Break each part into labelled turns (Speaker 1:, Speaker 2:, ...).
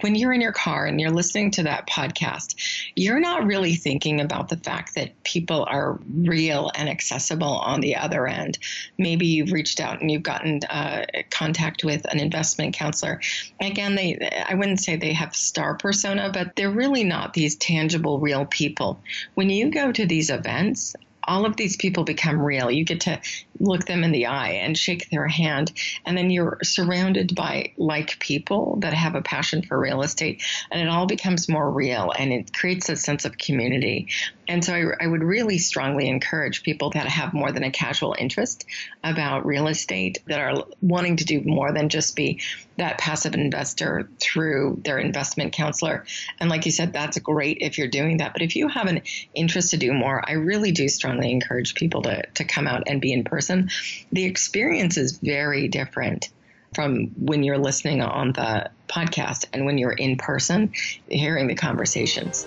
Speaker 1: when you're in your car and you're listening to that podcast, you're not really thinking about the fact that people are real and accessible on the other end. Maybe you've reached out and you've gotten uh, contact with an investment counselor. Again, they I wouldn't say they have star persona, but they're really not these tangible, real people. When you go to these events, all of these people become real. You get to look them in the eye and shake their hand. And then you're surrounded by like people that have a passion for real estate. And it all becomes more real and it creates a sense of community. And so I, I would really strongly encourage people that have more than a casual interest about real estate, that are wanting to do more than just be that passive investor through their investment counselor. And like you said, that's great if you're doing that. But if you have an interest to do more, I really do strongly encourage people to, to come out and be in person. The experience is very different from when you're listening on the podcast and when you're in person, hearing the conversations.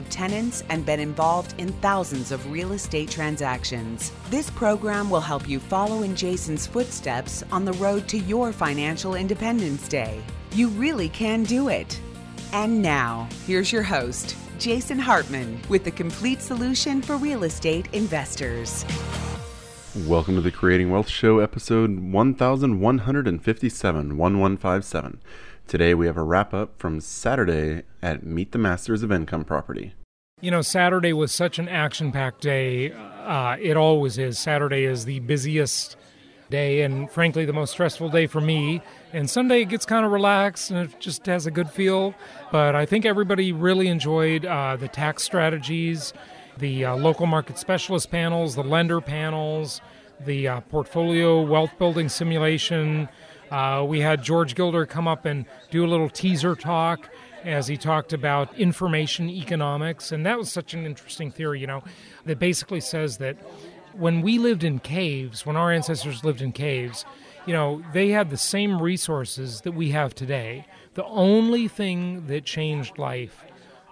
Speaker 2: of tenants and been involved in thousands of real estate transactions. This program will help you follow in Jason's footsteps on the road to your financial independence day. You really can do it. And now, here's your host, Jason Hartman, with the complete solution for real estate investors.
Speaker 3: Welcome to the Creating Wealth Show, episode 1157, 1157. Today we have a wrap up from Saturday at Meet the Masters of Income Property.
Speaker 4: You know, Saturday was such an action packed day. Uh, it always is. Saturday is the busiest day and, frankly, the most stressful day for me. And Sunday it gets kind of relaxed and it just has a good feel. But I think everybody really enjoyed uh, the tax strategies, the uh, local market specialist panels, the lender panels, the uh, portfolio wealth building simulation uh, we had George Gilder come up and do a little teaser talk as he talked about information economics. And that was such an interesting theory, you know, that basically says that when we lived in caves, when our ancestors lived in caves, you know, they had the same resources that we have today. The only thing that changed life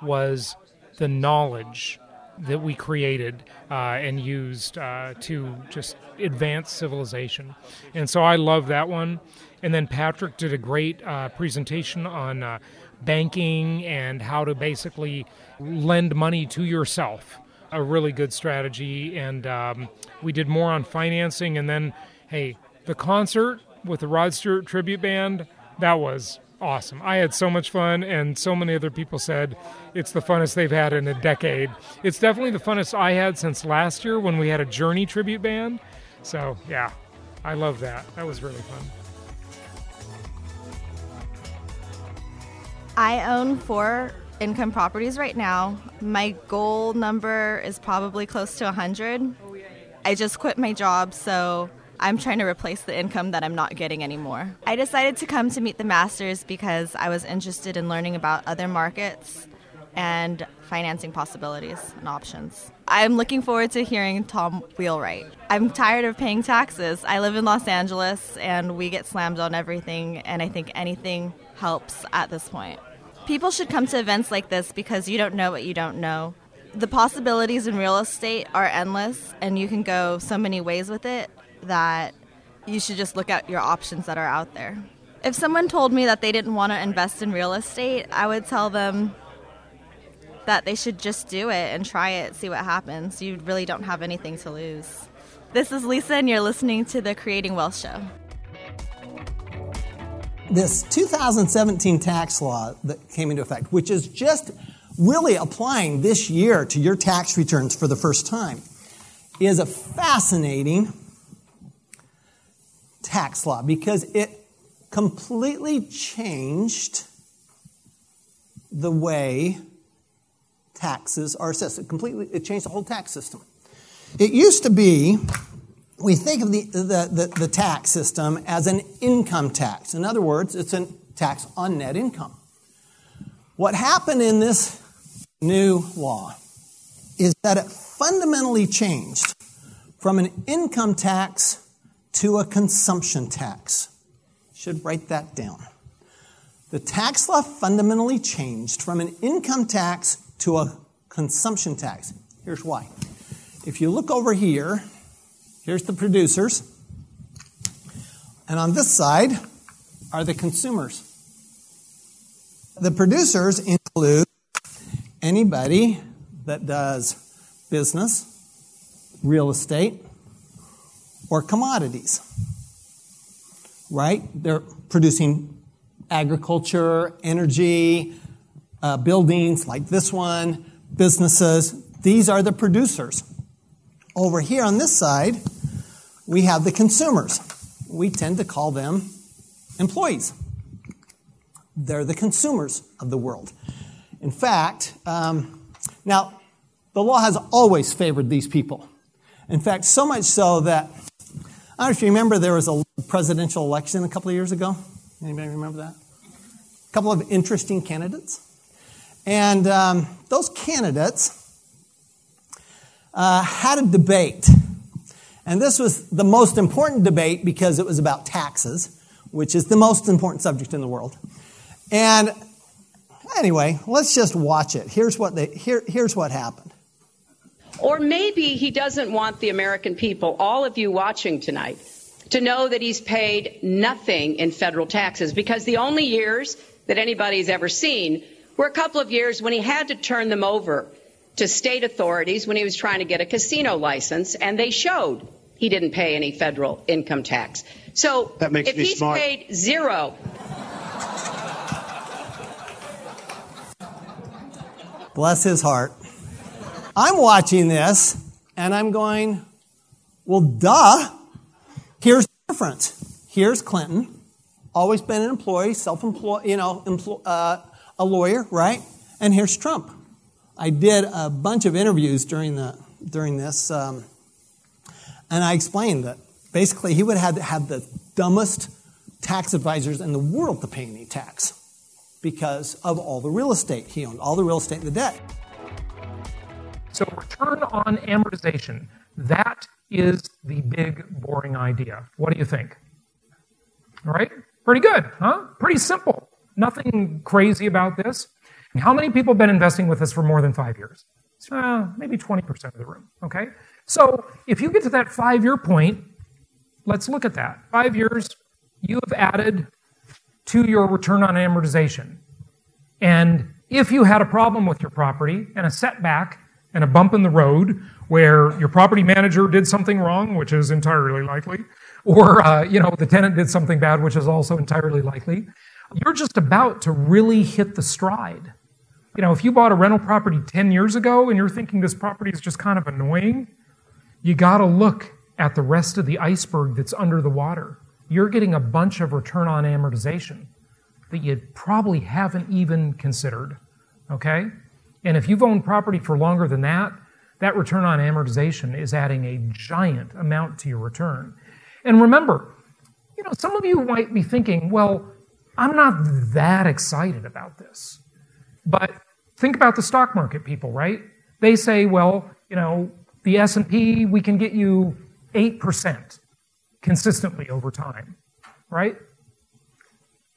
Speaker 4: was the knowledge that we created uh, and used uh, to just advance civilization. And so I love that one. And then Patrick did a great uh, presentation on uh, banking and how to basically lend money to yourself. A really good strategy. And um, we did more on financing. And then, hey, the concert with the Rod Stewart Tribute Band, that was awesome. I had so much fun, and so many other people said it's the funnest they've had in a decade. It's definitely the funnest I had since last year when we had a Journey tribute band. So, yeah, I love that. That was really fun.
Speaker 5: I own four income properties right now. My goal number is probably close to 100. I just quit my job, so I'm trying to replace the income that I'm not getting anymore. I decided to come to meet the masters because I was interested in learning about other markets and financing possibilities and options. I'm looking forward to hearing Tom Wheelwright. I'm tired of paying taxes. I live in Los Angeles and we get slammed on everything, and I think anything helps at this point. People should come to events like this because you don't know what you don't know. The possibilities in real estate are endless, and you can go so many ways with it that you should just look at your options that are out there. If someone told me that they didn't want to invest in real estate, I would tell them that they should just do it and try it, see what happens. You really don't have anything to lose. This is Lisa, and you're listening to the Creating Wealth Show
Speaker 6: this 2017 tax law that came into effect, which is just really applying this year to your tax returns for the first time, is a fascinating tax law because it completely changed the way taxes are assessed. It completely it changed the whole tax system. It used to be we think of the, the, the, the, tax system as an income tax. In other words, it's a tax on net income. What happened in this new law is that it fundamentally changed from an income tax to a consumption tax. Should write that down. The tax law fundamentally changed from an income tax to a consumption tax. Here's why. If you look over here, here's the producers, and on this side are the consumers. The producers include anybody that does business, real estate, or commodities. Right? They're producing agriculture, energy, uh, buildings like this one, businesses. These are the producers. Over here on this side, we have the consumers. We tend to call them employees. They're the consumers of the world. In fact, um, now, the law has always favored these people. In fact, so much so that, I don't know if you remember, there was a presidential election a couple of years ago. Anybody remember that? A couple of interesting candidates. And um, those candidates uh, had a debate. And this was the most important debate because it was about taxes, which is the most important subject in the world. And anyway, let's just watch it. Here's what, they, here, here's what happened.
Speaker 7: Or maybe he doesn't want the American people, all of you watching tonight, to know that he's paid nothing in federal taxes because the only years that anybody's ever seen were a couple of years when he had to turn them over to state authorities when he was trying to get a casino license, and they showed he didn't pay any federal income tax. So
Speaker 8: that makes
Speaker 7: if
Speaker 8: me
Speaker 7: he's
Speaker 8: smart.
Speaker 7: paid zero,
Speaker 6: Bless his heart. I'm watching this and I'm going, well, duh. Here's the difference. Here's Clinton, always been an employee, self-employed, you know, empl- uh, a lawyer, right? And here's Trump. I did a bunch of interviews during the during this, um, and I explained that basically he would have have the dumbest tax advisors in the world to pay any tax because of all the real estate he owned, all the real estate and the debt.
Speaker 4: So, return on amortization, that is the big, boring idea. What do you think? All right? Pretty good, huh? Pretty simple. Nothing crazy about this. How many people have been investing with us for more than five years? Uh, maybe 20% of the room, okay? So, if you get to that five year point, let's look at that. Five years, you have added to your return on amortization. And if you had a problem with your property and a setback and a bump in the road where your property manager did something wrong, which is entirely likely, or uh, you know the tenant did something bad, which is also entirely likely, you're just about to really hit the stride. You know, if you bought a rental property 10 years ago and you're thinking this property is just kind of annoying, you got to look at the rest of the iceberg that's under the water you're getting a bunch of return on amortization that you probably haven't even considered. Okay? And if you've owned property for longer than that, that return on amortization is adding a giant amount to your return. And remember, you know, some of you might be thinking, well, I'm not that excited about this. But think about the stock market people, right? They say, well, you know, the S&P, we can get you 8% consistently over time, right?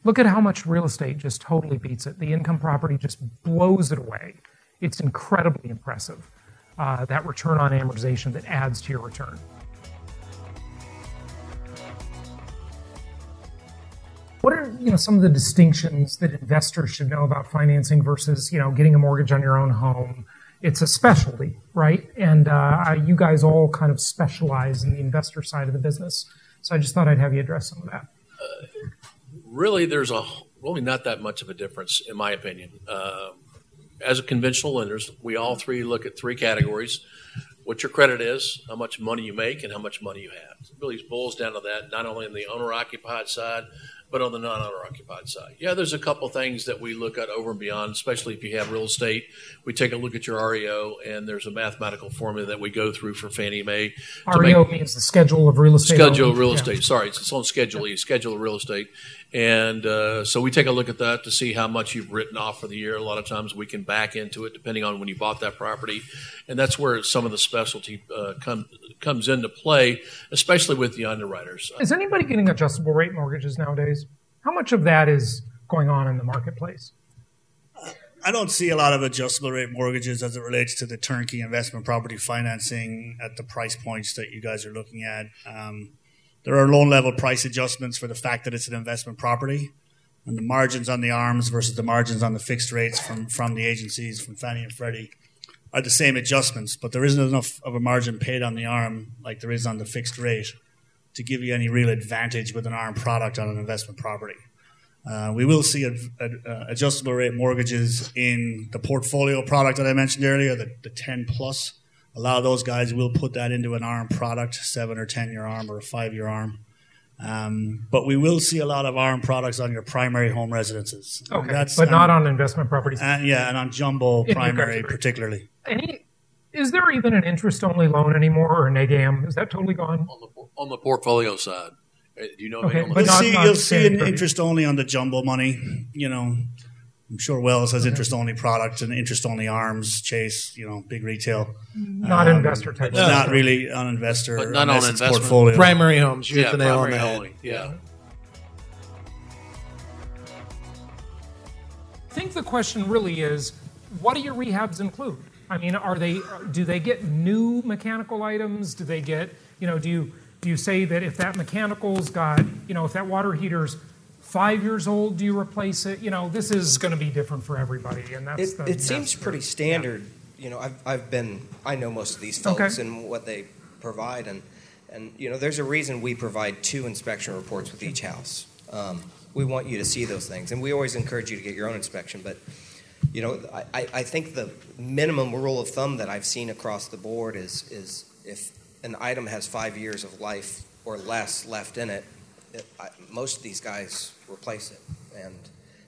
Speaker 4: Look at how much real estate just totally beats it. The income property just blows it away. It's incredibly impressive, uh, that return on amortization that adds to your return. What are you know some of the distinctions that investors should know about financing versus you know getting a mortgage on your own home? It's a specialty, right? And uh, you guys all kind of specialize in the investor side of the business. So I just thought I'd have you address some of that.
Speaker 9: Uh, really, there's a really not that much of a difference, in my opinion. Uh, as a conventional lenders, we all three look at three categories: what your credit is, how much money you make, and how much money you have. It really boils down to that. Not only in the owner-occupied side, but on the non-owner occupied side. Yeah, there's a couple things that we look at over and beyond, especially if you have real estate. We take a look at your REO, and there's a mathematical formula that we go through for Fannie Mae.
Speaker 4: REO
Speaker 9: make-
Speaker 4: means the schedule of real estate.
Speaker 9: Schedule of real
Speaker 4: Yeah.
Speaker 9: estate. Sorry, it's, it's on Schedule E, Schedule of real estate. And uh, so we take a look at that to see how much you've written off for the year. A lot of times we can back into it depending on when you bought that property. And that's where some of the specialty uh, come, comes into play, especially with the underwriters.
Speaker 4: Is anybody getting adjustable rate mortgages nowadays? How much of that is going on in the marketplace?
Speaker 8: I don't see a lot of adjustable rate mortgages as it relates to the turnkey investment property financing at the price points that you guys are looking at. Um, there are loan level price adjustments for the fact that it's an investment property, and the margins on the arms versus the margins on the fixed rates from, from the agencies, from Fannie and Freddie, are the same adjustments, but there isn't enough of a margin paid on the arm like there is on the fixed rate to give you any real advantage with an arm product on an investment property. Uh, we will see a, a- a- adjustable rate mortgages in the portfolio product that I mentioned earlier, the, the 10 plus. A lot of those guys will put that into an ARM product, seven or 10 year ARM or a five year ARM. Um, but we will see a lot of ARM products on your primary home residences.
Speaker 4: Okay,
Speaker 8: That's-
Speaker 4: but not
Speaker 8: um,
Speaker 4: on investment properties.
Speaker 8: And yeah, and on jumbo
Speaker 4: In
Speaker 8: primary particularly.
Speaker 4: Any, is there even an interest-only loan anymore, or NegAm? Is that totally gone?
Speaker 9: On the, on the portfolio side, Uh, do you know,
Speaker 4: but
Speaker 8: you'll see, you'll see an interest only on the jumbo money. You know, I'm sure Wells has interest only product and interest only arms, Chase, you know, big retail.
Speaker 4: Not
Speaker 8: Um,
Speaker 4: investor type.
Speaker 8: It's
Speaker 4: stuff.
Speaker 8: not really on investor,
Speaker 9: But not on
Speaker 8: unless it's
Speaker 9: investment.
Speaker 8: portfolio.
Speaker 10: Primary homes. You hit the nail on the head.
Speaker 9: only. Yeah.
Speaker 4: I think the question really is, what do your rehabs include? I mean, are they do they get new mechanical items? Do they get you know do you do you say that if that mechanical's got you know if that water heater's five years old, do you replace it? You know, this is going to be different for everybody, and that's
Speaker 11: It,
Speaker 4: the
Speaker 11: it seems pretty standard. You know, I've, I've been, I know most of these folks
Speaker 4: Okay.
Speaker 11: and what they provide. And, and, you know, there's a reason we provide two inspection reports with each house. Um, we want you to see those things. And we always encourage you to get your own inspection. But, you know, I, I I think the minimum rule of thumb that I've seen across the board is, is if an item has five years of life or less left in it, it I, most of these guys replace it. And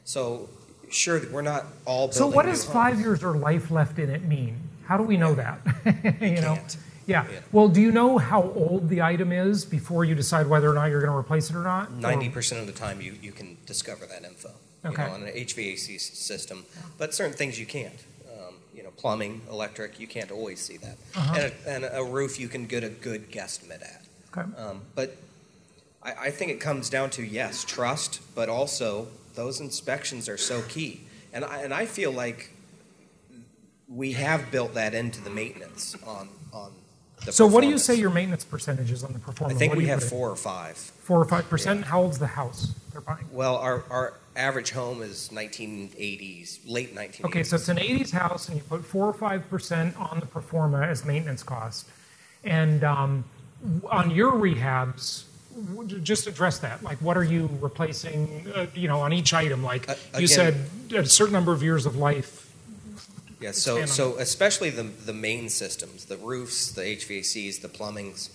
Speaker 11: so, sure, we're not all
Speaker 4: So what does
Speaker 11: homes.
Speaker 4: five years or life left in it mean? How do we know that? you know?
Speaker 11: can't.
Speaker 4: Yeah.
Speaker 11: Yeah.
Speaker 4: Well, do you know how old the item is before you decide whether or not you're going to replace it or not?
Speaker 11: Ninety percent of the time, you, you can discover that info.
Speaker 4: Okay.
Speaker 11: You know, on an HVAC system, but certain things you can't. Um, you know, plumbing, electric, you can't always see that.
Speaker 4: Uh-huh.
Speaker 11: And, a, and a roof, you can get a good guesstimate at.
Speaker 4: Okay.
Speaker 11: Um, but I, I think it comes down to yes, trust, but also those inspections are so key. And I, and I feel like we have built that into the maintenance on on. The
Speaker 4: So what do you say your maintenance percenge is on the performance?
Speaker 11: I think
Speaker 4: What
Speaker 11: we have four or five.
Speaker 4: Four or five percent. How old's the house they're buying?
Speaker 11: Well, our, our average home is 1980s, late 1980s.
Speaker 4: Okay, so it's an 80s house, and you put four or five percent on the pro forma as maintenance cost, and um, on your rehabs, just address that. Like, what are you replacing? Uh, you know, on each item. Like
Speaker 11: Uh,
Speaker 4: you said, a certain number of years of life.
Speaker 11: yeah, so so especially the the main systems, the roofs, the HVACs, the plumbings.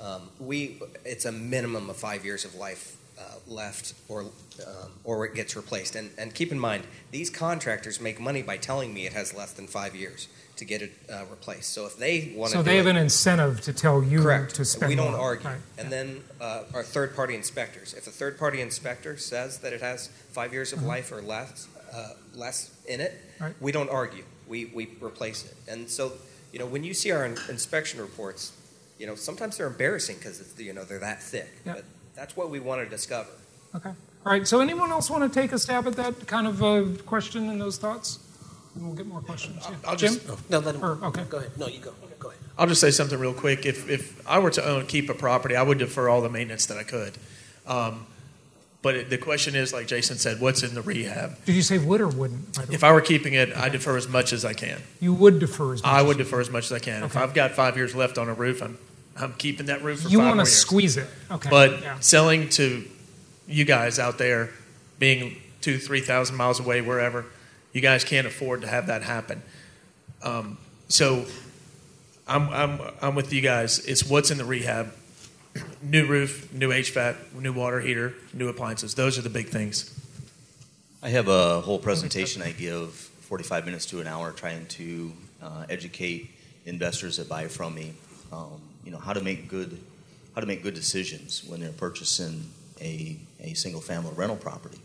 Speaker 11: Um, we it's a minimum of five years of life uh, left, or um, or it gets replaced. And and keep in mind, these contractors make money by telling me it has less than five years to get it uh, replaced. So if they want to,
Speaker 4: So they have an incentive to tell you
Speaker 11: Correct.
Speaker 4: to spend.
Speaker 11: we don't
Speaker 4: more.
Speaker 11: argue.
Speaker 4: Right.
Speaker 11: And then uh, our third party inspectors. If a third party inspector says that it has five years of life or less, uh, less in it.
Speaker 4: Right.
Speaker 11: we don't argue. We, we replace it. And so, you know, when you see our in- inspection reports, you know, sometimes they're embarrassing because, it's you know, they're that thick.
Speaker 4: Yeah.
Speaker 11: But that's what we want to discover.
Speaker 4: Okay. All right. So anyone else want to take a stab at that kind of uh, question and those thoughts? And we'll get more questions. Yeah.
Speaker 10: I'll
Speaker 4: Jim?
Speaker 10: just no, let him.
Speaker 4: Or- okay.
Speaker 10: Go ahead. No, you go. Go ahead. I'll just say something real quick. If if I were to own keep a property, I would defer all the maintenance that I could. Um, but it, the question is, like Jason said, what's in the rehab?
Speaker 4: Did you say would or wouldn't? By way?
Speaker 10: If I were keeping it, I defer as much as I can.
Speaker 4: you would defer as much
Speaker 10: I
Speaker 4: as
Speaker 10: would
Speaker 4: you-
Speaker 10: defer as much as I can. If I've got five years left on a roof, I'm I'm keeping that roof for
Speaker 4: You
Speaker 10: five
Speaker 4: want
Speaker 10: more
Speaker 4: to squeeze it. Okay.
Speaker 10: But
Speaker 4: yeah.
Speaker 10: selling to you guys out there, being two, three thousand miles away, wherever, you guys can't afford to have that happen. Um, so, I'm, I'm I'm with you guys. It's what's in the rehab. new roof, new HVAC, new water heater, new appliances. Those are the big things.
Speaker 12: I have a whole presentation I give 45 minutes to an hour trying to uh, educate investors that buy from me, um, you know, how to make good how to make good decisions when they're purchasing a, a single family rental property.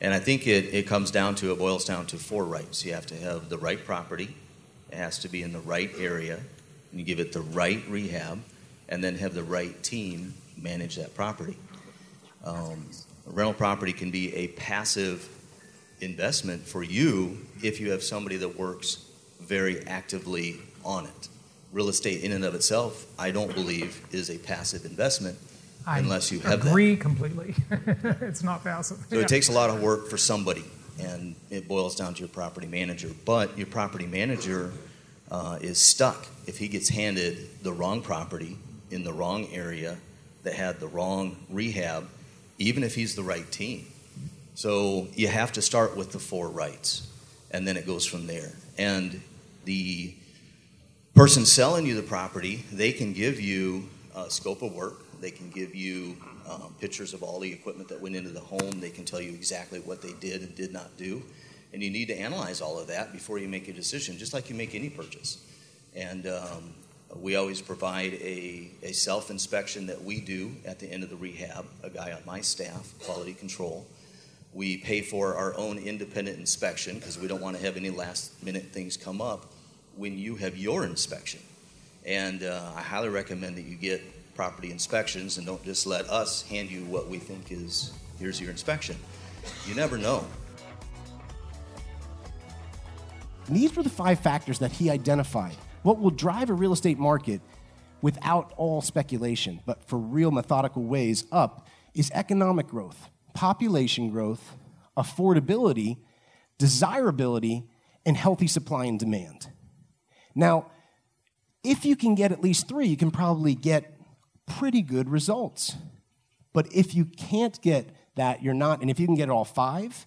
Speaker 12: And I think it, it comes down to, it boils down to four rights. You have to have the right property, it has to be in the right area, and you give it the right rehab, and then have the right team manage that property. Um, rental property can be a passive investment for you if you have somebody that works very actively on it. Real estate, in and of itself, I don't believe is a passive investment
Speaker 4: I
Speaker 12: unless you have
Speaker 4: agree
Speaker 12: that.
Speaker 4: completely. it's not passive.
Speaker 12: So
Speaker 4: Yeah.
Speaker 12: it takes a lot of work for somebody, and it boils down to your property manager. But your property manager uh, is stuck if he gets handed the wrong property in the wrong area that had the wrong rehab, even if he's the right team. So you have to start with the four rights, and then it goes from there. And the person selling you the property, they can give you a scope of work. They can give you um, pictures of all the equipment that went into the home. They can tell you exactly what they did and did not do. And you need to analyze all of that before you make a decision, just like you make any purchase. And um, we always provide a, a self inspection that we do at the end of the rehab, a guy on my staff, quality control. We pay for our own independent inspection because we don't want to have any last minute things come up when you have your inspection. And uh, I highly recommend that you get property inspections and don't just let us hand you what we think is here's your inspection. You never know.
Speaker 13: And these were the five factors that he identified. What will drive a real estate market without all speculation, but for real methodical ways up, is economic growth, population growth, affordability, desirability, and healthy supply and demand. Now, if you can get at least three, you can probably get pretty good results. But if you can't get that, you're not, and if you can get all five,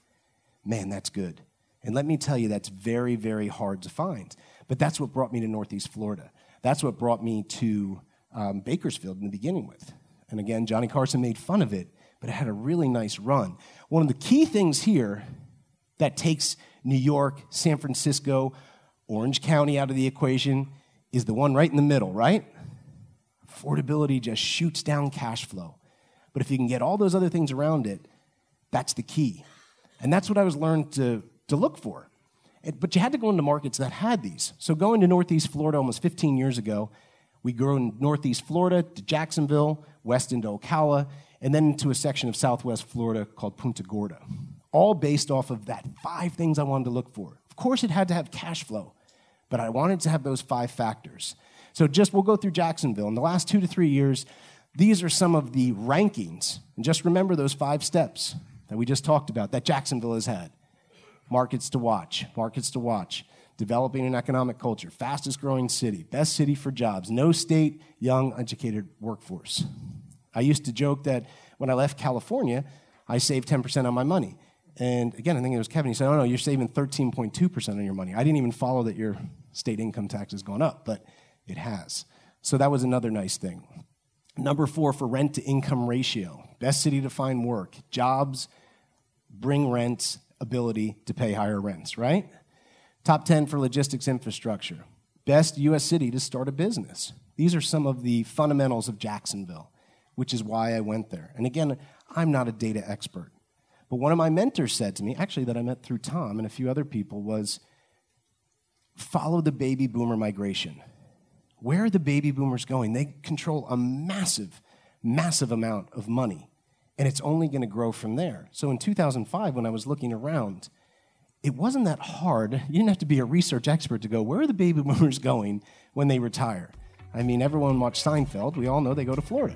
Speaker 13: man, that's good. And let me tell you, that's very, very hard to find. But that's what brought me to Northeast Florida. That's what brought me to um, Bakersfield in the beginning with. And again, Johnny Carson made fun of it, but it had a really nice run. One of the key things here that takes New York, San Francisco, Orange County out of the equation is the one right in the middle, right? Affordability just shoots down cash flow. But if you can get all those other things around it, that's the key. And that's what I was learned to, to look for. It- but you had to go into markets that had these. So going to Northeast Florida almost 15 years ago, we grew in Northeast Florida to Jacksonville, west into Ocala, and then into a section of Southwest Florida called Punta Gorda. All based off of that five things I wanted to look for. Of course, it had to have cash flow, but I wanted to have those five factors. So just we'll go through Jacksonville. In the last two to three years, these are some of the rankings. And just remember those five steps that we just talked about that Jacksonville has had markets to watch, markets to watch, developing an economic culture, fastest growing city, best city for jobs, no state, young, educated workforce. I used to joke that when I left California, I saved 10% on my money. And again, I think it was Kevin. He said, Oh, no, you're saving 13.2% on your money. I didn't even follow that your state income tax has gone up, but it has. So that was another nice thing. Number four for rent to income ratio best city to find work, jobs, bring rents, ability to pay higher rents, right? Top 10 for logistics infrastructure. Best U.S. city to start a business. These are some of the fundamentals of Jacksonville, which is why I went there. And again, I'm not a data expert. But one of my mentors said to me, actually, that I met through Tom and a few other people, was follow the baby boomer migration. Where are the baby boomers going? They control a massive, massive amount of money, and it's only going to grow from there. So in 2005, when I was looking around, it wasn't that hard. You didn't have to be a research expert to go, where are the baby boomers going when they retire? I mean, everyone watched Seinfeld. We all know they go to Florida.